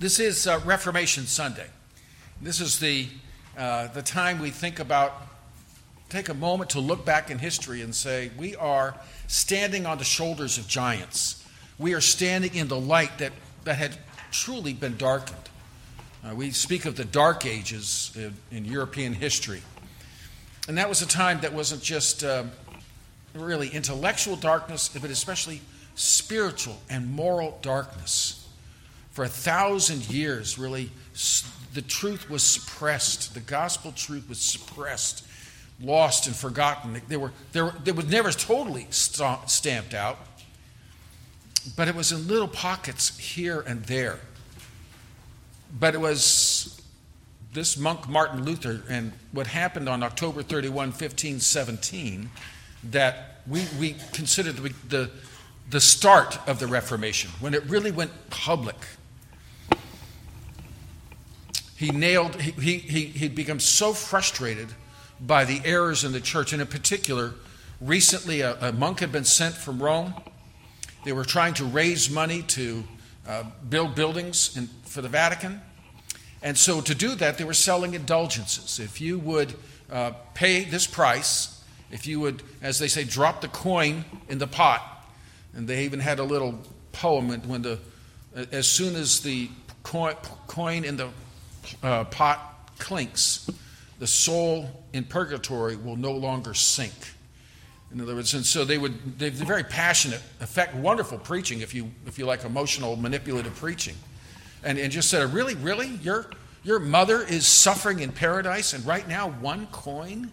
This is uh, Reformation Sunday. This is the, uh, the time we think about, take a moment to look back in history and say, we are standing on the shoulders of giants. We are standing in the light that, that had truly been darkened. Uh, we speak of the Dark Ages in, in, European history. And that was a time that wasn't just uh, really intellectual darkness, but especially spiritual and moral darkness for a thousand years, really, the truth was suppressed. The gospel truth was suppressed, lost, and forgotten. They were, they were, they were never totally stamped out, but it was in little pockets here and there. But it was this monk, Martin Luther, and what happened on October 31, 1517, that we, we consider the, the, the start of the Reformation, when it really went public he nailed, he, he, he, he'd become so frustrated by the errors in the church. And in particular, recently a, a monk had been sent from Rome. They were trying to raise money to uh, build buildings in, for the Vatican. And so to do that, they were selling indulgences. If you would uh, pay this price, if you would, as they say, drop the coin in the pot, and they even had a little poem when the, as soon as the coin, coin in the uh, pot clinks, the soul in purgatory will no longer sink. In other words, and so they would, they're very passionate, effect, wonderful preaching if you, if you like emotional, manipulative preaching. And, and just said, really, really? Your, your mother is suffering in paradise, and right now one coin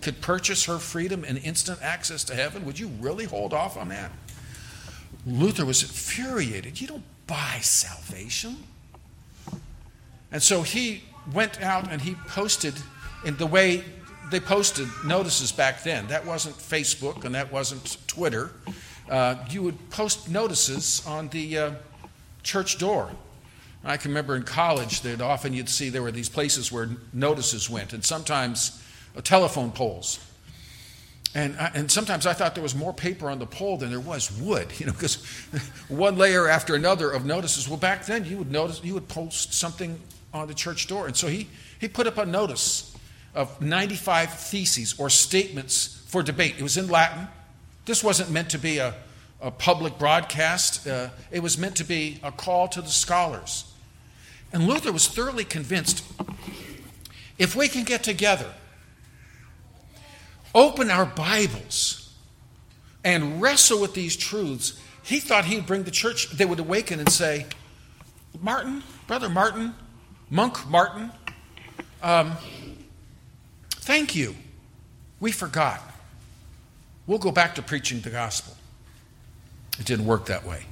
could purchase her freedom and instant access to heaven? Would you really hold off on that? Luther was infuriated. You don't buy salvation. And so he went out and he posted in the way they posted notices back then. That wasn't Facebook and that wasn't Twitter. Uh, you would post notices on the uh, church door. I can remember in college that often you'd see there were these places where notices went, and sometimes uh, telephone poles. And, I, and sometimes I thought there was more paper on the pole than there was wood, you know, because one layer after another of notices. Well, back then you would notice you would post something on the church door. And so he, he put up a notice of 95 theses or statements for debate. It was in Latin. This wasn't meant to be a, a public broadcast, uh, it was meant to be a call to the scholars. And Luther was thoroughly convinced if we can get together, open our Bibles, and wrestle with these truths, he thought he'd bring the church, they would awaken and say, Martin, Brother Martin, Monk Martin, um, thank you. We forgot. We'll go back to preaching the gospel. It didn't work that way.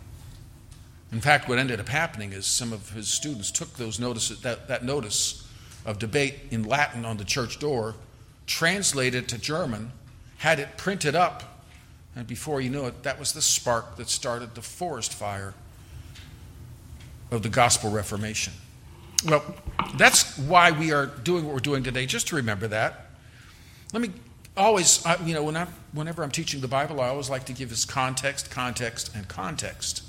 In fact, what ended up happening is some of his students took those notices, that, that notice of debate in Latin on the church door, translated it to German, had it printed up, and before you knew it, that was the spark that started the forest fire of the gospel reformation. Well, that's why we are doing what we're doing today, just to remember that. Let me always, you know, when i whenever I'm teaching the Bible, I always like to give this context, context, and context.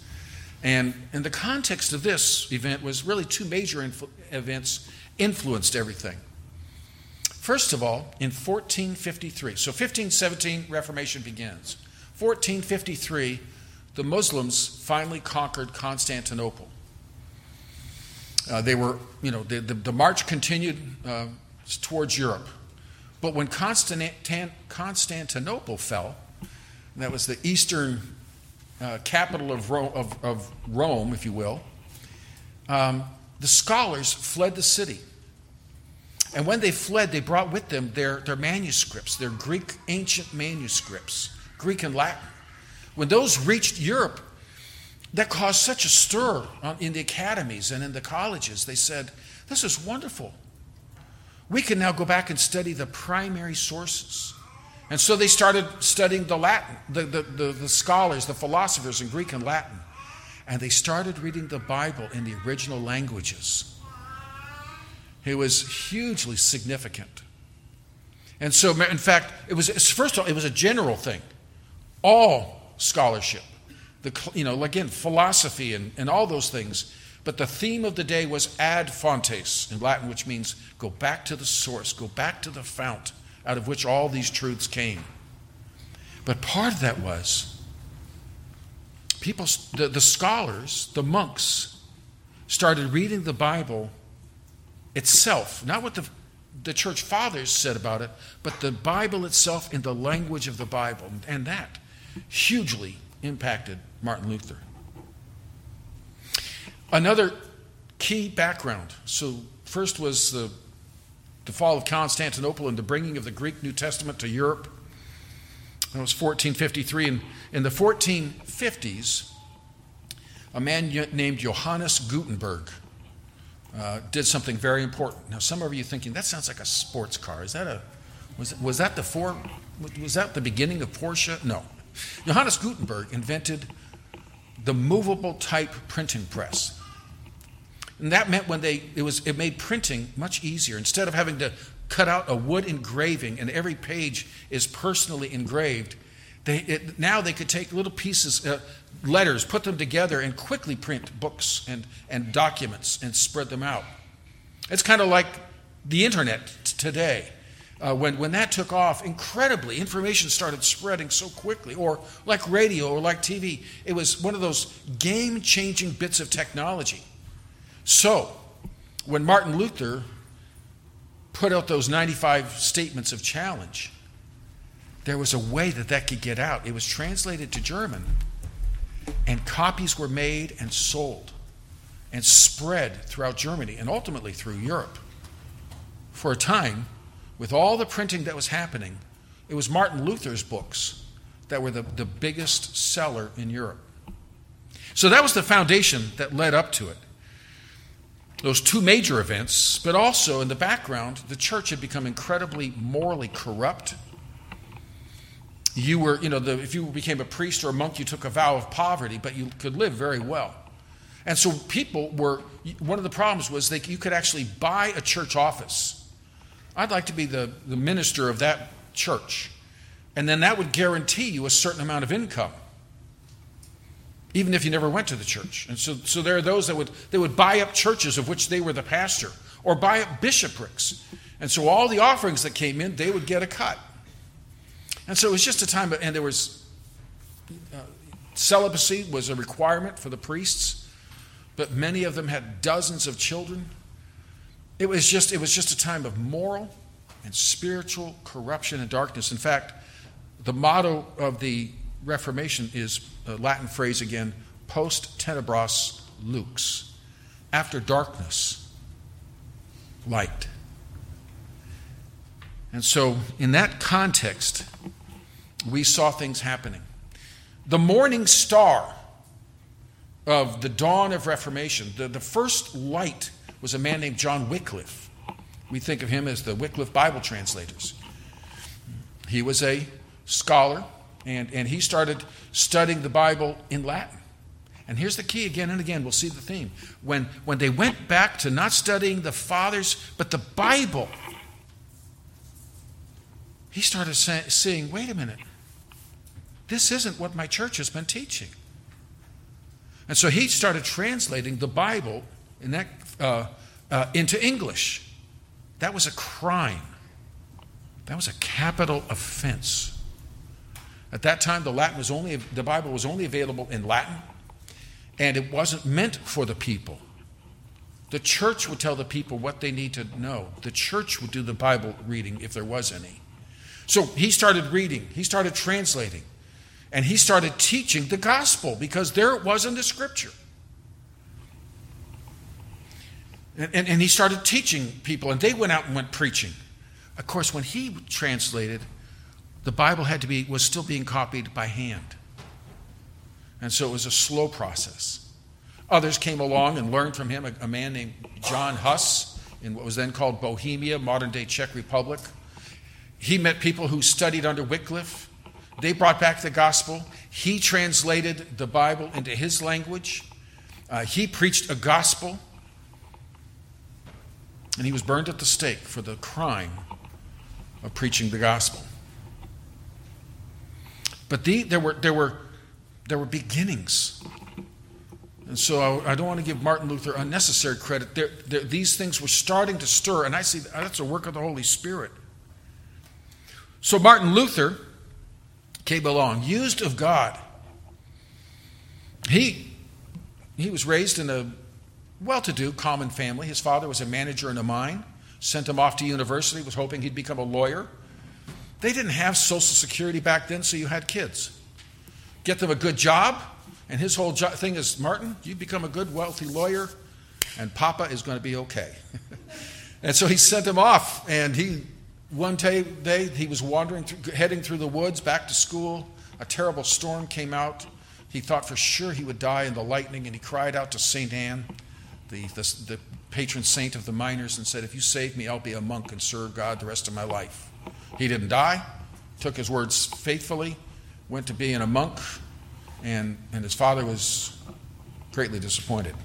And, and the context of this event was really two major influ- events influenced everything. First of all, in 1453, so 1517, Reformation begins. 1453, the Muslims finally conquered Constantinople. Uh, they were, you know, the, the, the march continued uh, towards Europe. But when Constantinople fell, that was the eastern uh, capital of Rome, of, of Rome, if you will, um, the scholars fled the city. And when they fled, they brought with them their, their manuscripts, their Greek ancient manuscripts, Greek and Latin. When those reached Europe, that caused such a stir in the academies and in the colleges. They said, This is wonderful. We can now go back and study the primary sources. And so they started studying the Latin, the, the, the, the, scholars, the philosophers in Greek and Latin. And they started reading the Bible in the original languages. It was hugely significant. And so, in fact, it was, first of all, it was a general thing. All scholarship the, you know, again, philosophy and, and all those things. But the theme of the day was ad fontes in Latin, which means go back to the source, go back to the fount out of which all these truths came. But part of that was people, the, the scholars, the monks, started reading the Bible itself, not what the, the church fathers said about it, but the Bible itself in the language of the Bible. And that hugely impacted Martin Luther. Another key background. So, first was the, the fall of Constantinople and the bringing of the Greek New Testament to Europe. That was 1453. And in the 1450s, a man named Johannes Gutenberg uh, did something very important. Now, some of you thinking that sounds like a sports car. Is that a was, was that the four, was that the beginning of Porsche? No. Johannes Gutenberg invented the movable type printing press. And that meant when they it was it made printing much easier. Instead of having to cut out a wood engraving and every page is personally engraved, they, it, now they could take little pieces, uh, letters, put them together, and quickly print books and, and documents and spread them out. It's kind of like the internet today. Uh, when, when that took off, incredibly, information started spreading so quickly, or like radio or like TV. It was one of those game changing bits of technology. So, when Martin Luther put out those 95 statements of challenge, there was a way that that could get out. It was translated to German, and copies were made and sold and spread throughout Germany and ultimately through Europe. For a time, with all the printing that was happening, it was Martin Luther's books that were the, the biggest seller in Europe. So that was the foundation that led up to it. Those two major events, but also in the background, the church had become incredibly morally corrupt. You were, you know, the, if you became a priest or a monk, you took a vow of poverty, but you could live very well. And so people were, one of the problems was that you could actually buy a church office I'd like to be the, the minister of that church. And then that would guarantee you a certain amount of income, even if you never went to the church. And so, so there are those that would, they would buy up churches of which they were the pastor, or buy up bishoprics. And so all the offerings that came in, they would get a cut. And so it was just a time, and there was uh, celibacy was a requirement for the priests, but many of them had dozens of children. It was just, it was just a time of moral and spiritual corruption and darkness. In fact, the motto of the Reformation is a Latin phrase again post tenebras lux. After darkness, light. And so, in that context, we saw things happening. The morning star of the dawn of Reformation, the, the first light was a man named John Wycliffe. We think of him as the Wycliffe Bible translators. He was a scholar, and, and he started studying the Bible in Latin. And here's the key again and again, we'll see the theme. When, when they went back to not studying the fathers, but the Bible, he started say, seeing wait a minute, this isn't what my church has been teaching. And so he started translating the Bible in that uh, uh, into English. That was a crime. That was a capital offense. At that time, the Latin was only the Bible was only available in Latin, and it wasn't meant for the people. The church would tell the people what they need to know. The church would do the Bible reading if there was any. So he started reading, he started translating, and he started teaching the gospel because there it was in the scripture. And, and, and he started teaching people, and they went out and went preaching. Of course, when he translated, the Bible had to be was still being copied by hand. And so it was a slow process. Others came along and learned from him, a, a man named John Huss in what was then called Bohemia, modern day Czech Republic. He met people who studied under Wycliffe. They brought back the gospel. He translated the Bible into his language. Uh, he preached a gospel and he was burned at the stake for the crime of preaching the gospel. But the, there, were, there, were, there were beginnings And so I, I don't want to give Martin Luther unnecessary credit. There, there, these things were starting to stir, and I see that's a work of the Holy Spirit. So Martin Luther came along, used of God. He, he was raised in a well to do, common family. His father was a manager in a mine, sent him off to university, was hoping he'd become a lawyer. They didn't have Social Security back then, so you had kids. Get them a good job, and his whole jo- thing is Martin, you become a good, wealthy lawyer, and Papa is going to be okay. and so he sent him off, and he one day, day he was wandering, through, heading through the woods back to school. A terrible storm came out. He thought for sure he would die in the lightning, and he cried out to St. Anne, the, the, the patron saint of the miners, and said, If you save me, I'll be a monk and serve God the rest of my life. He didn't die, took his words faithfully, went to being a monk, and, and his father was greatly disappointed.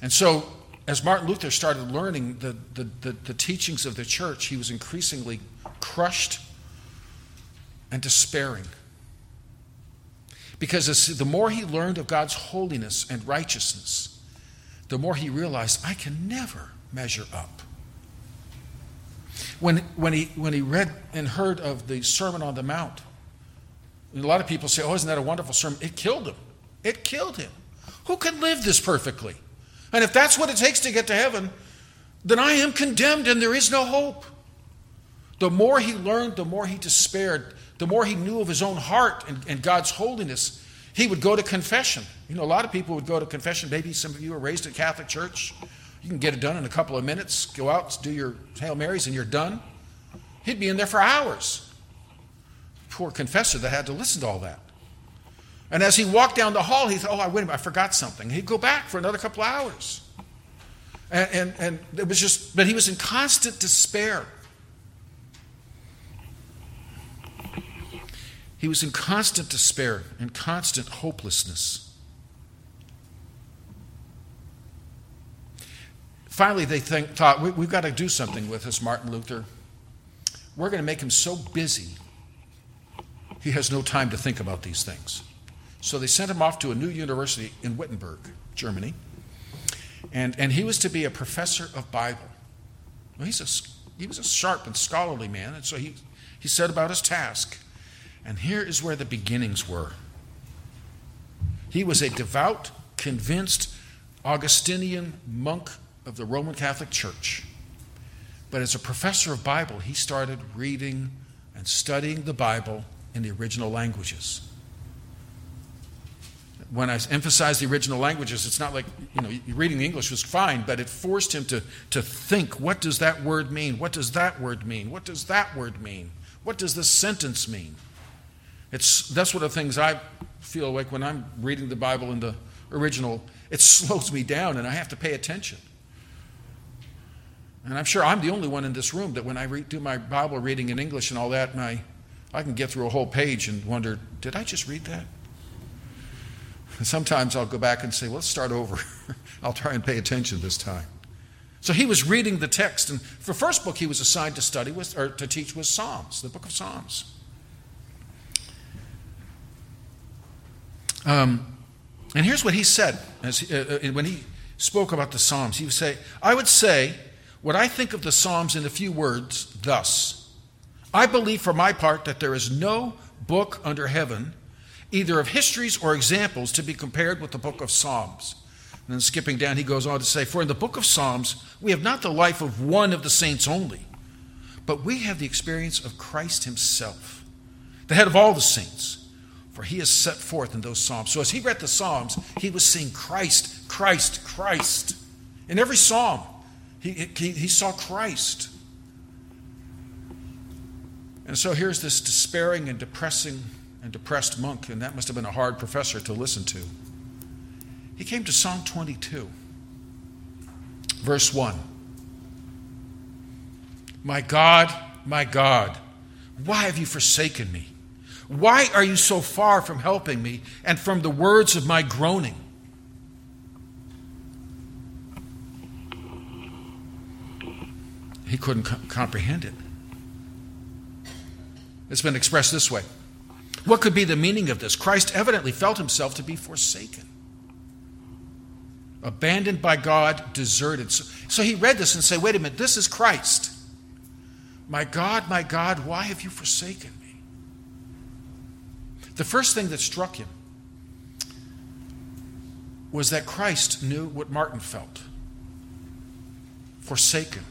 And so as Martin Luther started learning the, the, the, the, teachings of the church, he was increasingly crushed and despairing. Because the more he learned of God's holiness and righteousness, the more he realized, I can never measure up. When, when, he, when he read and heard of the Sermon on the Mount, a lot of people say, Oh, isn't that a wonderful sermon? It killed him. It killed him. Who can live this perfectly? And if that's what it takes to get to heaven, then I am condemned and there is no hope. The more he learned, the more he despaired, the more he knew of his own heart and, and God's holiness, he would go to confession. You know, a lot of people would go to confession. Maybe some of you are raised in Catholic Church. You can get it done in a couple of minutes, go out, do your Hail Marys, and you're done. He'd be in there for hours. Poor confessor that had to listen to all that. And as he walked down the hall, he thought, oh, wait a minute, I forgot something. He'd go back for another couple of hours. And, and, and it was just, but he was in constant despair. He was in constant despair and constant hopelessness. Finally, they think, thought, we, have got to do something with this Martin Luther. We're going to make him so busy, he has no time to think about these things. So they sent him off to a new university in Wittenberg, Germany. And, and he was to be a professor of Bible. Well, he's a, he was a sharp and scholarly man, and so he, he set about his task. And here is where the beginnings were. He was a devout, convinced Augustinian monk of the Roman Catholic Church. But as a professor of Bible, he started reading and studying the Bible in the original languages when I emphasize the original languages, it's not like, you know, reading the English was fine, but it forced him to, to think what does that word mean? What does that word mean? What does that word mean? What does this sentence mean? It's, that's one of the things I feel like when I'm reading the Bible in the original, it slows me down and I have to pay attention. And I'm sure I'm the only one in this room that when I do my Bible reading in English and all that, and I, can get through a whole page and wonder, did I just read that? And sometimes I'll go back and say, well, let's start over. I'll try and pay attention this time. So he was reading the text, and the first book he was assigned to study was, or to teach was Psalms, the book of Psalms. Um, and here's what he said as, uh, uh, when he spoke about the Psalms. He would say, I would say what I think of the Psalms in a few words thus I believe for my part that there is no book under heaven either of histories or examples to be compared with the book of Psalms. And then skipping down, he goes on to say, For in the book of Psalms, we have not the life of one of the saints only, but we have the experience of Christ himself, the head of all the saints. For he is set forth in those Psalms. So as he read the Psalms, he was seeing Christ, Christ, Christ. In every Psalm, he, he, he saw Christ. And so here's this despairing and depressing and depressed monk, and that must have been a hard professor to listen to. He came to Psalm 22, verse 1. My God, my God, why have you forsaken me? Why are you so far from helping me and from the words of my groaning? He couldn't co- comprehend it. It's been expressed this way What could be the meaning of this? Christ evidently felt himself to be forsaken, abandoned by God, deserted. So, so he read this and said, wait a minute, this is Christ. My God, my God, why have you forsaken? The first thing that struck him was that Christ knew what Martin felt. Forsaken,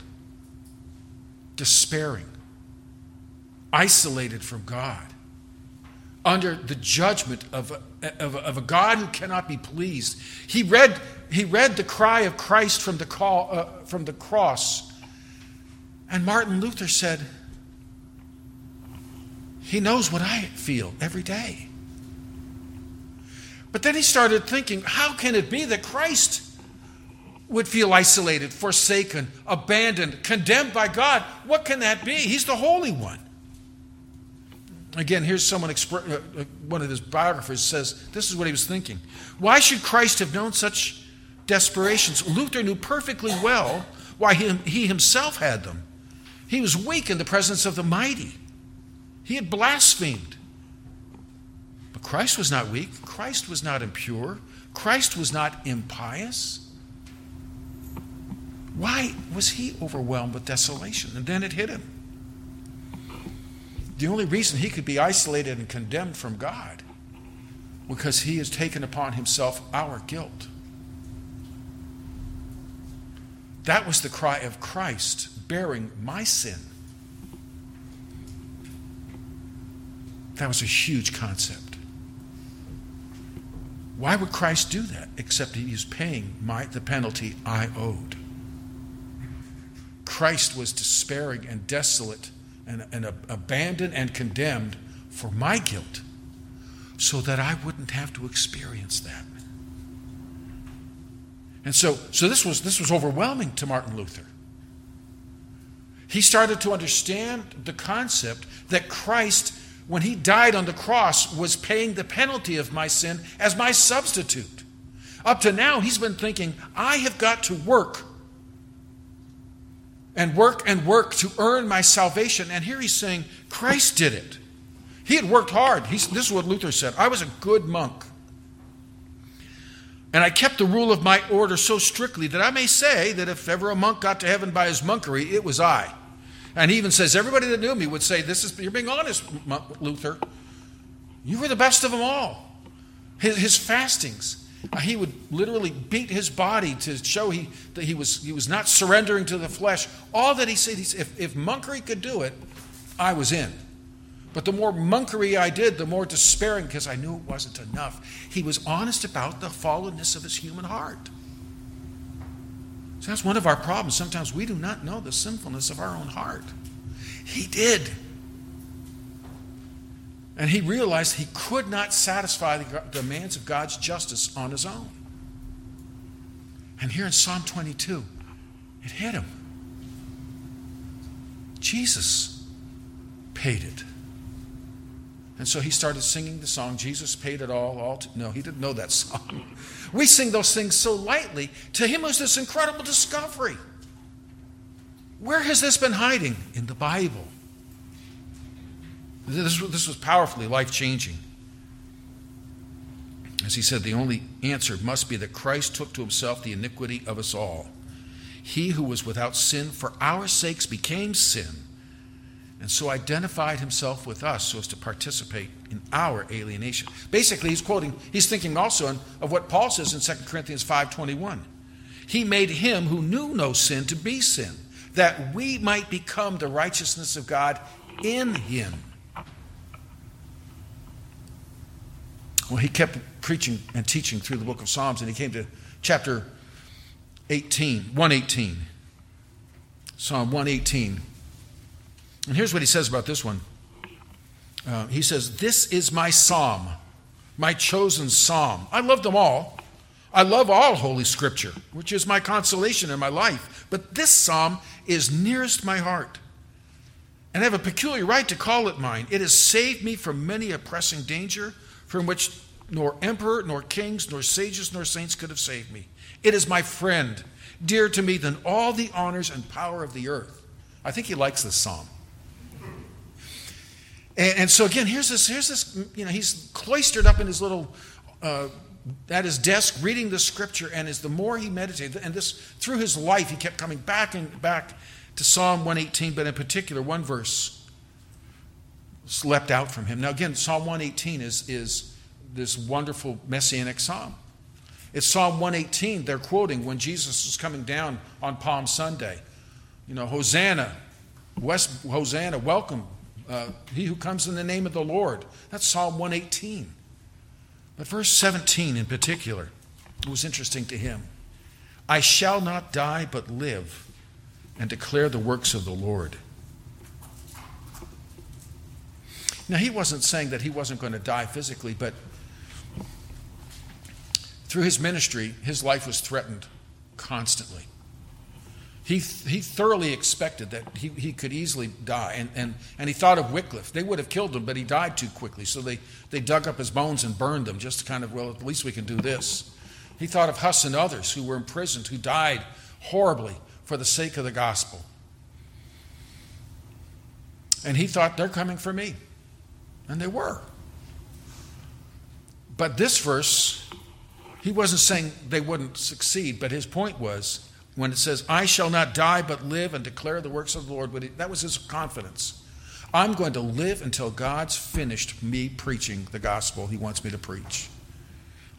despairing, isolated from God, under the judgment of a, of a, of a God who cannot be pleased. He read, he read the cry of Christ from the, call, uh, from the cross, and Martin Luther said, He knows what I feel every day. But then he started thinking, how can it be that Christ would feel isolated, forsaken, abandoned, condemned by God? What can that be? He's the Holy One. Again, here's someone, uh, uh, one of his biographers says, this is what he was thinking. Why should Christ have known such desperations? Luther knew perfectly well why he himself had them. He was weak in the presence of the mighty, he had blasphemed. But Christ was not weak, Christ was not impure, Christ was not impious. Why was he overwhelmed with desolation? And then it hit him. The only reason he could be isolated and condemned from God was because he has taken upon himself our guilt. That was the cry of Christ bearing my sin. That was a huge concept. Why would Christ do that except he was paying my, the penalty I owed? Christ was despairing and desolate and, and abandoned and condemned for my guilt so that I wouldn't have to experience that. And so, so this, was, this was overwhelming to Martin Luther. He started to understand the concept that Christ when he died on the cross, was paying the penalty of my sin as my substitute. Up to now, he's been thinking, I have got to work and work and work to earn my salvation. And here he's saying, Christ did it. He had worked hard. He's, this is what Luther said I was a good monk. And I kept the rule of my order so strictly that I may say that if ever a monk got to heaven by his monkery, it was I. And he even says, everybody that knew me would say, This is, You're being honest, Luther. You were the best of them all. His, his fastings, uh, he would literally beat his body to show he, that he was, he was not surrendering to the flesh. All that he said, he said if, if monkery could do it, I was in. But the more monkery I did, the more despairing because I knew it wasn't enough. He was honest about the fallenness of his human heart. So that's one of our problems. Sometimes we do not know the sinfulness of our own heart. He did. And he realized he could not satisfy the demands of God's justice on his own. And here in Psalm 22, it hit him. Jesus paid it. And so he started singing the song, Jesus paid it all. all to, no, he didn't know that song. We sing those things so lightly. To him, it was this incredible discovery. Where has this been hiding? In the Bible. This, this was powerfully life changing. As he said, the only answer must be that Christ took to himself the iniquity of us all. He who was without sin for our sakes became sin and so identified himself with us so as to participate in our alienation. Basically, he's quoting, he's thinking also of what Paul says in 2 Corinthians 5.21. He made him who knew no sin to be sin, that we might become the righteousness of God in him. Well, he kept preaching and teaching through the book of Psalms, and he came to chapter 18, 118. Psalm 118. And here's what he says about this one uh, He says, This is my psalm, my chosen psalm. I love them all. I love all Holy Scripture, which is my consolation in my life. But this psalm is nearest my heart. And I have a peculiar right to call it mine. It has saved me from many a pressing danger from which nor emperor, nor kings, nor sages, nor saints could have saved me. It is my friend, dearer to me than all the honors and power of the earth. I think he likes this psalm. And, and, so again, here's this, here's this, you know, he's cloistered up in his little, uh, at his desk reading the scripture, and as the more he meditated, and this through his life, he kept coming back and back to Psalm 118, but in particular, one verse leapt out from him. Now, again, Psalm 118 is, is this wonderful messianic psalm. It's Psalm 118 they're quoting when Jesus is coming down on Palm Sunday. You know, Hosanna, West, Hosanna, welcome, uh, he who comes in the name of the Lord. That's Psalm 118. But verse 17 in particular was interesting to him. I shall not die but live and declare the works of the Lord. Now, he wasn't saying that he wasn't going to die physically, but through his ministry, his life was threatened constantly. He, he thoroughly expected that he, he could easily die. And, and, and he thought of Wycliffe. They would have killed him, but he died too quickly. So they, they dug up his bones and burned them, just to kind of, well, at least we can do this. He thought of Huss and others who were imprisoned, who died horribly for the sake of the gospel. And he thought, they're coming for me. And they were. But this verse he wasn't saying they wouldn't succeed, but his point was when it says, I shall not die but live and declare the works of the Lord, that was his confidence. I'm going to live until God's finished me preaching the gospel he wants me to preach.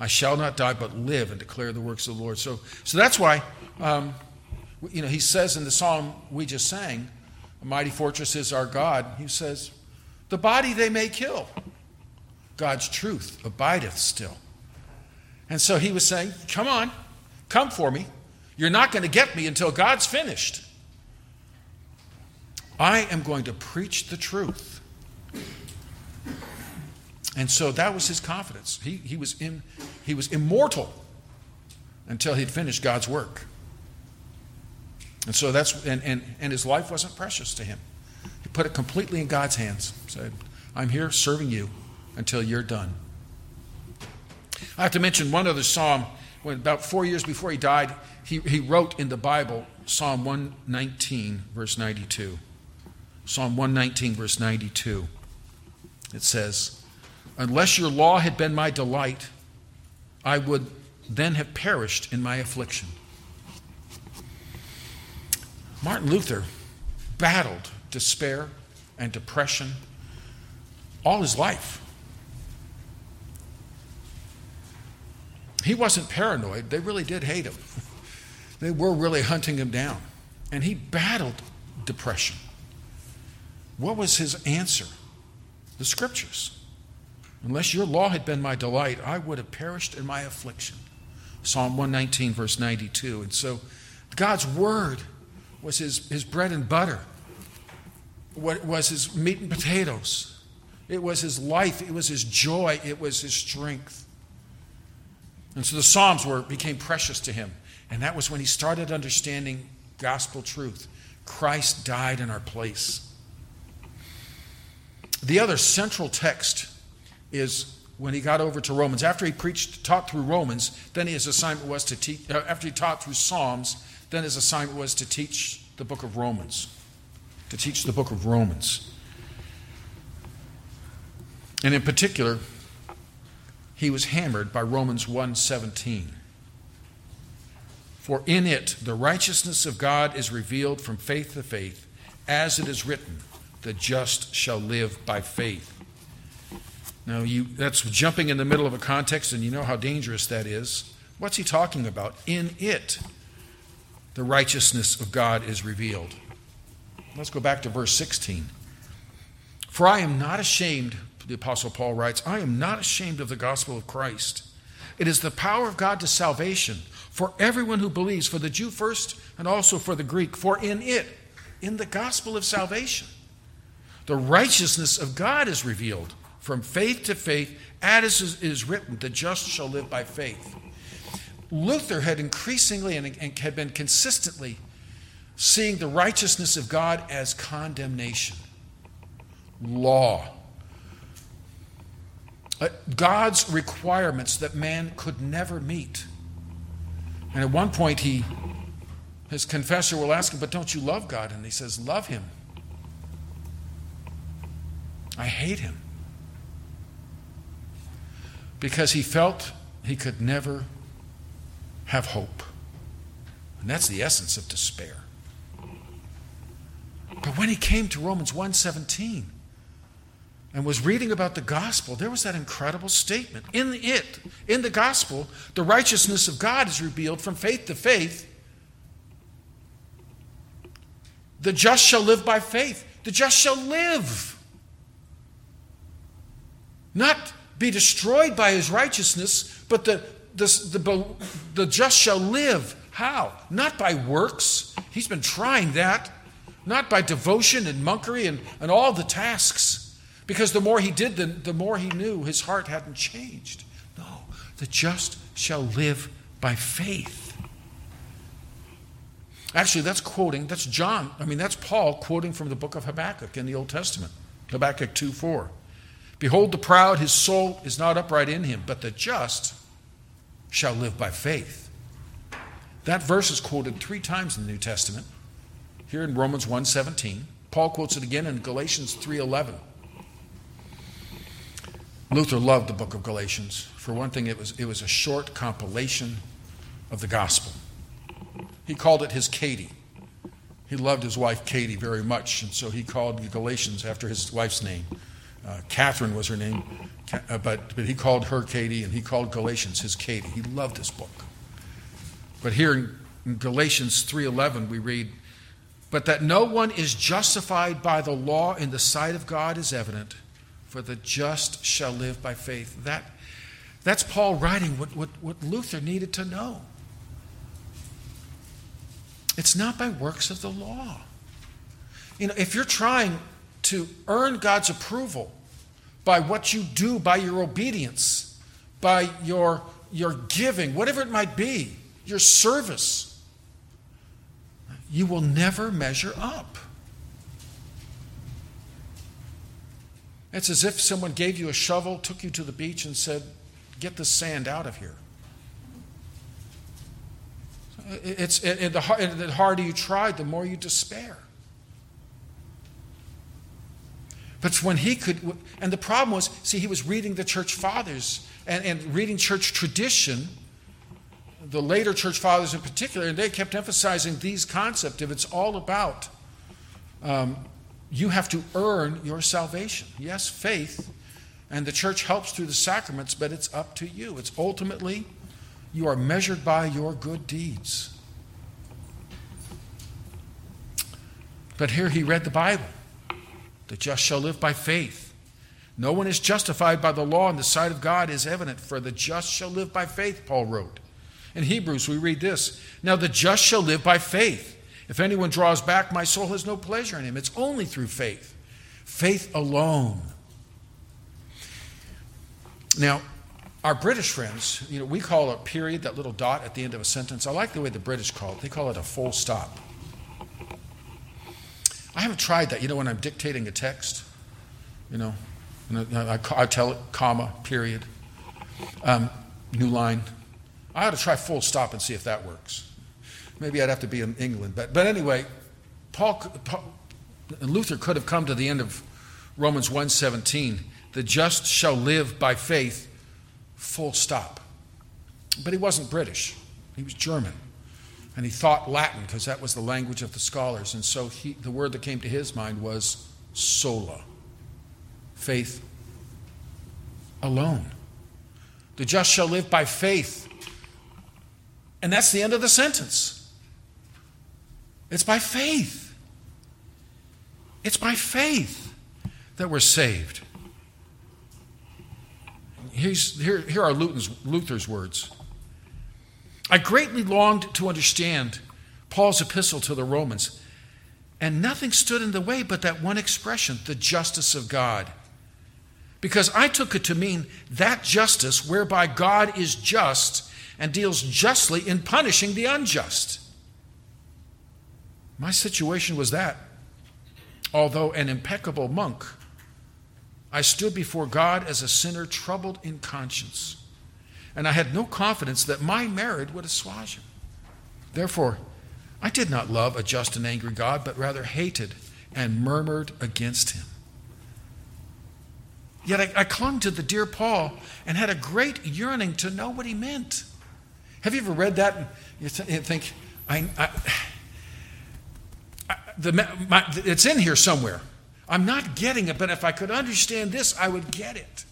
I shall not die but live and declare the works of the Lord. So, so that's why, um, you know, he says in the psalm we just sang, A mighty fortress is our God. He says, The body they may kill, God's truth abideth still. And so he was saying, Come on, come for me. You're not going to get me until God's finished. I am going to preach the truth. And so that was his confidence. He, he, was, in, he was immortal until he'd finished God's work. And so that's, and, and, and his life wasn't precious to him. He put it completely in God's hands. Said, I'm here serving you until you're done. I have to mention one other psalm. When about four years before he died, he, he wrote in the Bible Psalm 119, verse 92. Psalm 119, verse 92. It says, Unless your law had been my delight, I would then have perished in my affliction. Martin Luther battled despair and depression all his life. He wasn't paranoid. They really did hate him. They were really hunting him down. And he battled depression. What was his answer? The scriptures. Unless your law had been my delight, I would have perished in my affliction. Psalm 119, verse 92. And so God's word was his, his bread and butter, what was his meat and potatoes. It was his life, it was his joy, it was his strength. And so the Psalms were, became precious to him. And that was when he started understanding gospel truth. Christ died in our place. The other central text is when he got over to Romans. After he preached, taught through Romans, then his assignment was to teach, uh, after he taught through Psalms, then his assignment was to teach the book of Romans. To teach the book of Romans. And in particular, he was hammered by Romans 1:17. For in it the righteousness of God is revealed from faith to faith, as it is written, the just shall live by faith. Now you that's jumping in the middle of a context and you know how dangerous that is. What's he talking about? In it the righteousness of God is revealed. Let's go back to verse 16. For I am not ashamed the Apostle Paul writes, I am not ashamed of the gospel of Christ. It is the power of God to salvation for everyone who believes, for the Jew first and also for the Greek. For in it, in the gospel of salvation, the righteousness of God is revealed from faith to faith, as is written, the just shall live by faith. Luther had increasingly and had been consistently seeing the righteousness of God as condemnation, law uh, God's requirements that man could never meet. And at one point, he, his confessor will ask him, But don't you love God? And he says, Love him. I hate him. Because he felt he could never have hope. And that's the essence of despair. But when he came to Romans 1:17 and was reading about the gospel, there was that incredible statement. In it, in the gospel, the righteousness of God is revealed from faith to faith. The just shall live by faith. The just shall live. Not be destroyed by his righteousness, but the, the, the, the just shall live. How? Not by works. He's been trying that. Not by devotion and monkery and, and all the tasks. Because the more he did, the, the more he knew his heart hadn't changed. No, the just shall live by faith. Actually, that's quoting, that's John, I mean, that's Paul quoting from the book of Habakkuk in the Old Testament. Habakkuk 2 4. Behold the proud, his soul is not upright in him, but the just shall live by faith. That verse is quoted three times in the New Testament. Here in Romans 1:17, Paul quotes it again in Galatians 3:11. Luther loved the book of Galatians. For one thing, it was, it was a short compilation of the gospel. He called it his Katie. He loved his wife Katie very much, and so he called Galatians after his wife's name. Uh, Catherine was her name, uh, but, but he called her Katie, and he called Galatians his Katie. He loved this book. But here in, in Galatians 3:11 we read, "But that no one is justified by the law in the sight of God is evident, for the just shall live by faith." That, that's Paul writing what, what, what Luther needed to know. It's not by works of the law. You know, if you're trying to earn God's approval by what you do, by your obedience, by your, your giving, whatever it might be, your service, you will never measure up. It's as if someone gave you a shovel, took you to the beach, and said, Get the sand out of here. It's, it, it, the harder you try, the more you despair. But when he could, and the problem was, see, he was reading the church fathers and, and reading church tradition, the later church fathers in particular, and they kept emphasizing these concepts of it's all about um, you have to earn your salvation. Yes, faith, and the church helps through the sacraments, but it's up to you. It's ultimately, you are measured by your good deeds. But here he read the Bible. The just shall live by faith. No one is justified by the law in the sight of God is evident, for the just shall live by faith, Paul wrote. In Hebrews, we read this Now the just shall live by faith. If anyone draws back, my soul has no pleasure in him. It's only through faith, faith alone. Now, our British friends, you know, we call a period, that little dot at the end of a sentence. I like the way the British call it. They call it a full stop. I haven't tried that. You know, when I'm dictating a text, you know, I, I tell it comma, period, um, new line. I ought to try full stop and see if that works. Maybe I'd have to be in England. But, but anyway, Paul, Paul Luther could have come to the end of Romans 1:17, the just shall live by faith, full stop. But he wasn't British. He was German. And he thought Latin because that was the language of the scholars. And so he, the word that came to his mind was sola faith alone. The just shall live by faith. And that's the end of the sentence. It's by faith. It's by faith that we're saved. Here's, here, here are Luther's, Luther's words. I greatly longed to understand Paul's epistle to the Romans, and nothing stood in the way but that one expression, the justice of God. Because I took it to mean that justice whereby God is just and deals justly in punishing the unjust. My situation was that. Although an impeccable monk, I stood before God as a sinner troubled in conscience and I had no confidence that my merit would assuage him. Therefore, I did not love a just and angry God, but rather hated and murmured against him. Yet I, I, clung to the dear Paul and had a great yearning to know what he meant. Have you ever read that and you, th- you think, I, I, I the, my, it's in here somewhere. I'm not getting it, but if I could understand this, I would get it.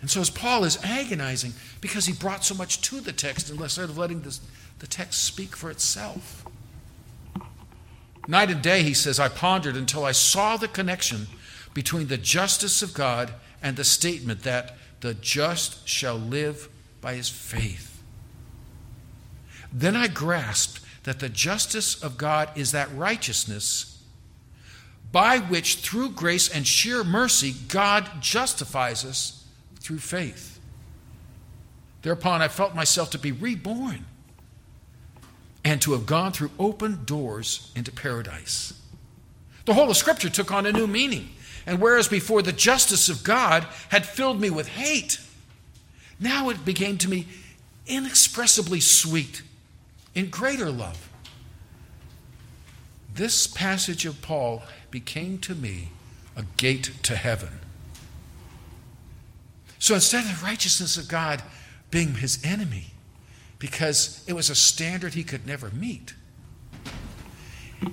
And so as Paul is agonizing, because he brought so much to the text instead of letting this, the text speak for itself. Night and day, he says, I pondered until I saw the connection between the justice of God and the statement that the just shall live by his faith. Then I grasped that the justice of God is that righteousness by which, through grace and sheer mercy, God justifies us through faith. Thereupon, I felt myself to be reborn and to have gone through open doors into paradise. The whole of Scripture took on a new meaning. And whereas before the justice of God had filled me with hate, now it became to me inexpressibly sweet, in greater love. This passage of Paul became to me a gate to heaven. So instead of the righteousness of God being his enemy, because it was a standard he could never meet,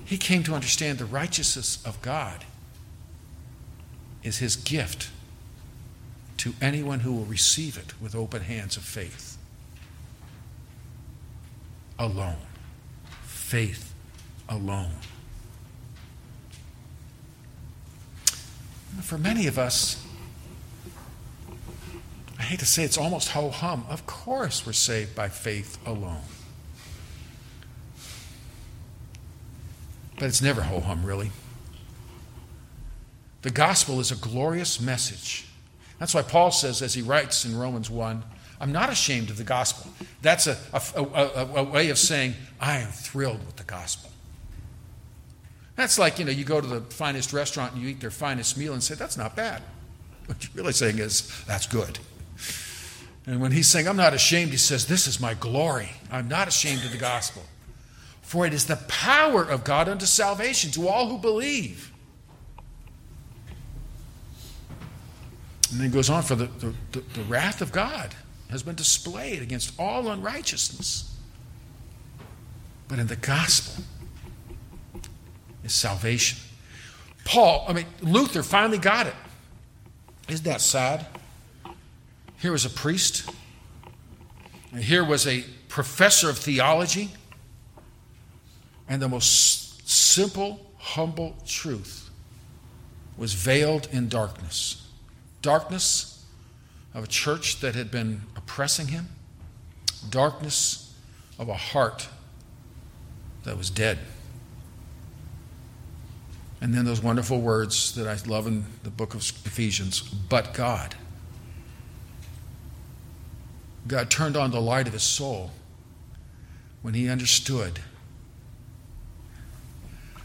he came to understand the righteousness of God is his gift to anyone who will receive it with open hands of faith. Alone. Faith alone. For many of us, I hate to say it's almost ho hum. Of course, we're saved by faith alone. But it's never ho hum, really. The gospel is a glorious message. That's why Paul says, as he writes in Romans 1, I'm not ashamed of the gospel. That's a, a, a, a, way of saying, I am thrilled with the gospel. That's like, you know, you go to the finest restaurant and you eat their finest meal and say, that's not bad. What you're really saying is, that's good. And when he's saying, I'm not ashamed, he says, This is my glory. I'm not ashamed of the gospel. For it is the power of God unto salvation to all who believe And then he goes on for the, the, the, the wrath of God has been displayed against all unrighteousness. But in the gospel is salvation. Paul, I mean, Luther finally got it. Isn't that sad? Here was a priest, and here was a professor of theology, and the most simple, humble truth was veiled in darkness darkness of a church that had been oppressing him, darkness of a heart that was dead. And then those wonderful words that I love in the book of Ephesians, but God. God turned on the light of his soul when he understood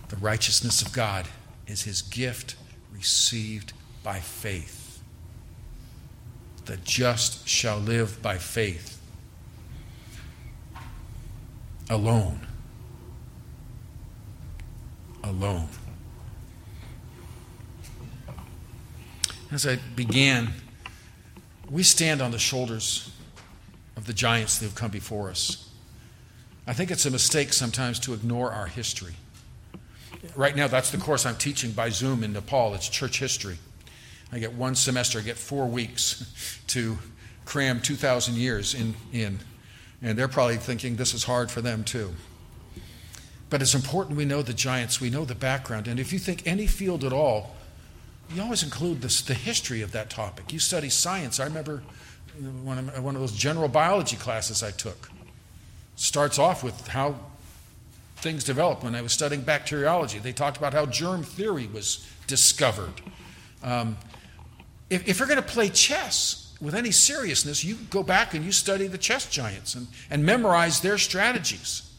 the righteousness of God is his gift received by faith. The just shall live by faith alone. Alone. As I began, we stand on the shoulders of the giants that have come before us. I think it's a mistake sometimes to ignore our history. Right now, that's the course I'm teaching by Zoom in Nepal. It's church history. I get one semester, I get four weeks to cram 2,000 years in, in. And they're probably thinking this is hard for them too. But it's important we know the giants, we know the background. And if you think any field at all, you always include this, the history of that topic. You study science. I remember one of, one of those general biology classes I took. Starts off with how things developed. When I was studying bacteriology, they talked about how germ theory was discovered. Um, if, if you're going to play chess with any seriousness, you go back and you study the chess giants and, and memorize their strategies.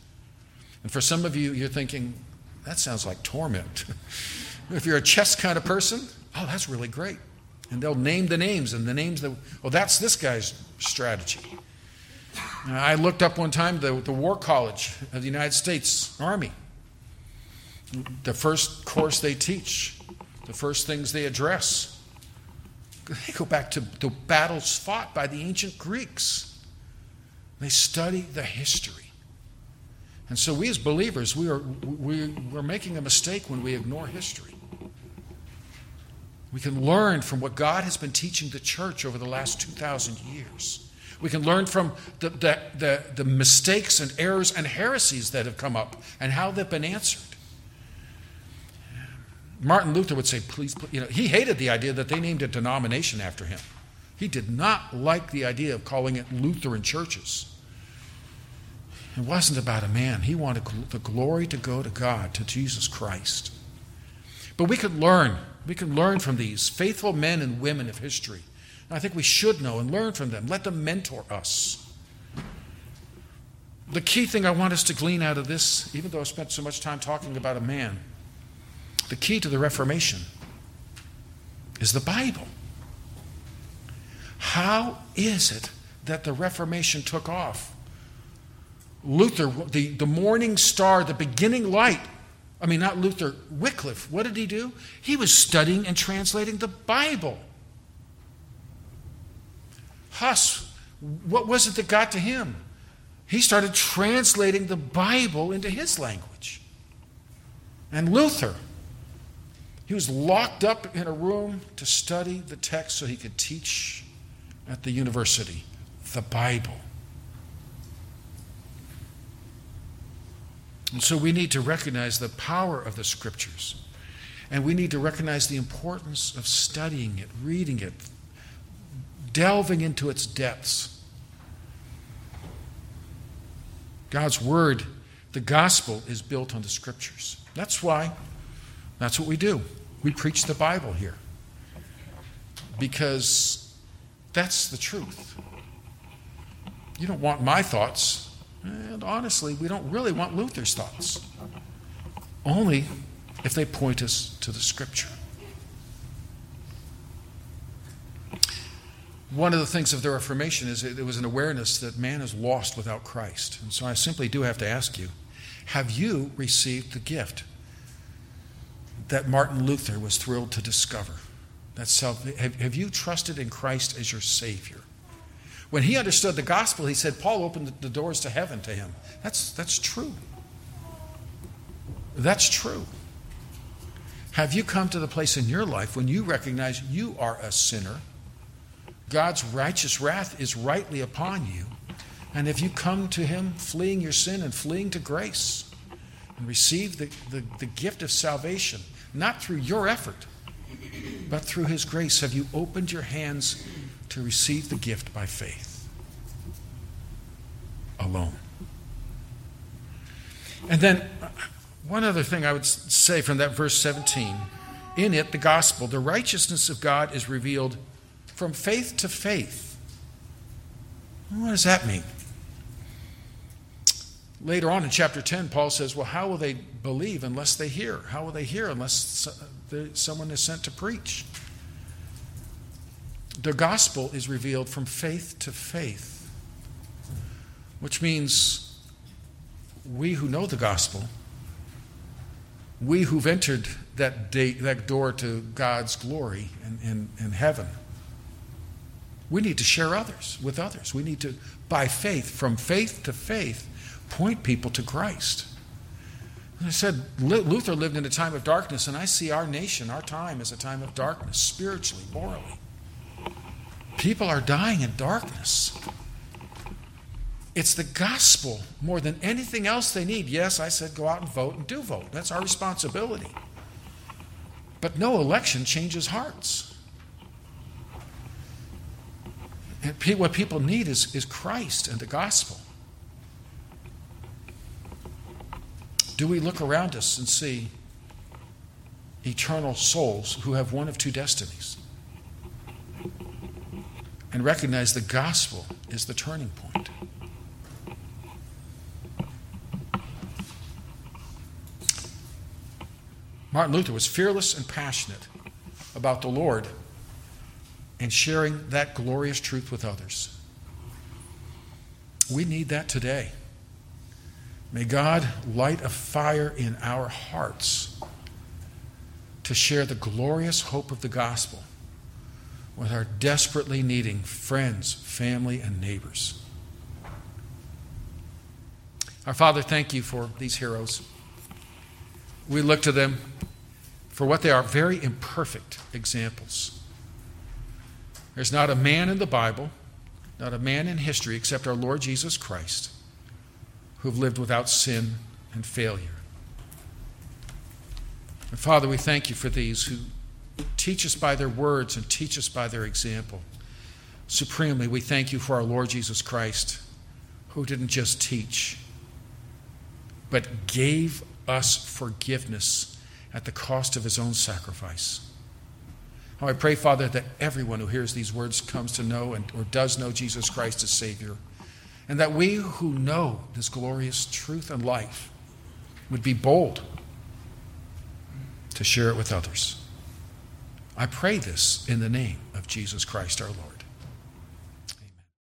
And for some of you, you're thinking, that sounds like torment. if you're a chess kind of person, oh, that's really great. And they'll name the names and the names that, oh, that's this guy's strategy. I looked up one time the, the War College of the United States Army. The first course they teach the first things they address, go back to the battles fought by the ancient Greeks. They study the history. And so we as believers, we are, we, we're making a mistake when we ignore history. We can learn from what God has been teaching the church over the last 2,000 years. We can learn from the, the, the, the, mistakes and errors and heresies that have come up and how they've been answered. Martin Luther would say, please, please, you know, he hated the idea that they named a denomination after him. He did not like the idea of calling it Lutheran churches. It wasn't about a man. He wanted the glory to go to God, to Jesus Christ. But we could learn. We can learn from these faithful men and women of history. And I think we should know and learn from them. Let them mentor us. The key thing I want us to glean out of this, even though I spent so much time talking about a man, the key to the Reformation is the Bible. How is it that the Reformation took off? Luther, the, the morning star, the beginning light, I mean, not Luther, Wycliffe, what did he do? He was studying and translating the Bible. Huss, what was it that got to him? He started translating the Bible into his language. And Luther, he was locked up in a room to study the text so he could teach at the university the Bible. And so we need to recognize the power of the scriptures. And we need to recognize the importance of studying it, reading it, delving into its depths. God's word, the gospel, is built on the scriptures. That's why, that's what we do. We preach the Bible here. Because that's the truth. You don't want my thoughts. And honestly, we don't really want Luther's thoughts. Only if they point us to the scripture. One of the things of the Reformation is it, was an awareness that man is lost without Christ. And so I simply do have to ask you have you received the gift that Martin Luther was thrilled to discover? That self, have, have you trusted in Christ as your Savior? When he understood the gospel, he said Paul opened the doors to heaven to him. That's, that's true. That's true. Have you come to the place in your life when you recognize you are a sinner? God's righteous wrath is rightly upon you. And if you come to Him fleeing your sin and fleeing to grace and receive the, the, the gift of salvation, not through your effort, but through His grace, have you opened your hands to receive the gift by faith alone. And then, uh, one other thing I would say from that verse 17 in it, the gospel, the righteousness of God is revealed from faith to faith. What does that mean? Later on in chapter 10, Paul says, Well, how will they believe unless they hear? How will they hear unless uh, someone is sent to preach? the gospel is revealed from faith to faith, which means we who know the gospel, we who've entered that, that door to God's glory and, and heaven, we need to share others with others. We need to, by faith, from faith to faith, point people to Christ. I said, Luther lived in a time of darkness, and I see our nation, our time, as a time of darkness, spiritually, morally. People are dying in darkness. It's the gospel more than anything else they need. Yes, I said go out and vote and do vote. That's our responsibility. But no election changes hearts. And what people need is, is Christ and the gospel. Do we look around us and see eternal souls who have one of two destinies? and recognize the gospel is the turning point. Martin Luther was fearless and passionate about the Lord and sharing that glorious truth with others. We need that today. May God light a fire in our hearts to share the glorious hope of the gospel with our desperately needing friends, family, and neighbors. Our Father, thank you for these heroes. We look to them for what they are very imperfect examples. There's not a man in the Bible, not a man in history except our Lord Jesus Christ who have lived without sin and failure. And Father, we thank you for these who teach us by their words and teach us by their example. Supremely, we thank you for our Lord Jesus Christ, who didn't just teach, but gave us forgiveness at the cost of his own sacrifice. Oh, I pray, Father, that everyone who hears these words comes to know and, or does know Jesus Christ as Savior, and that we who know this glorious truth and life would be bold to share it with others. I pray this in the name of Jesus Christ our Lord.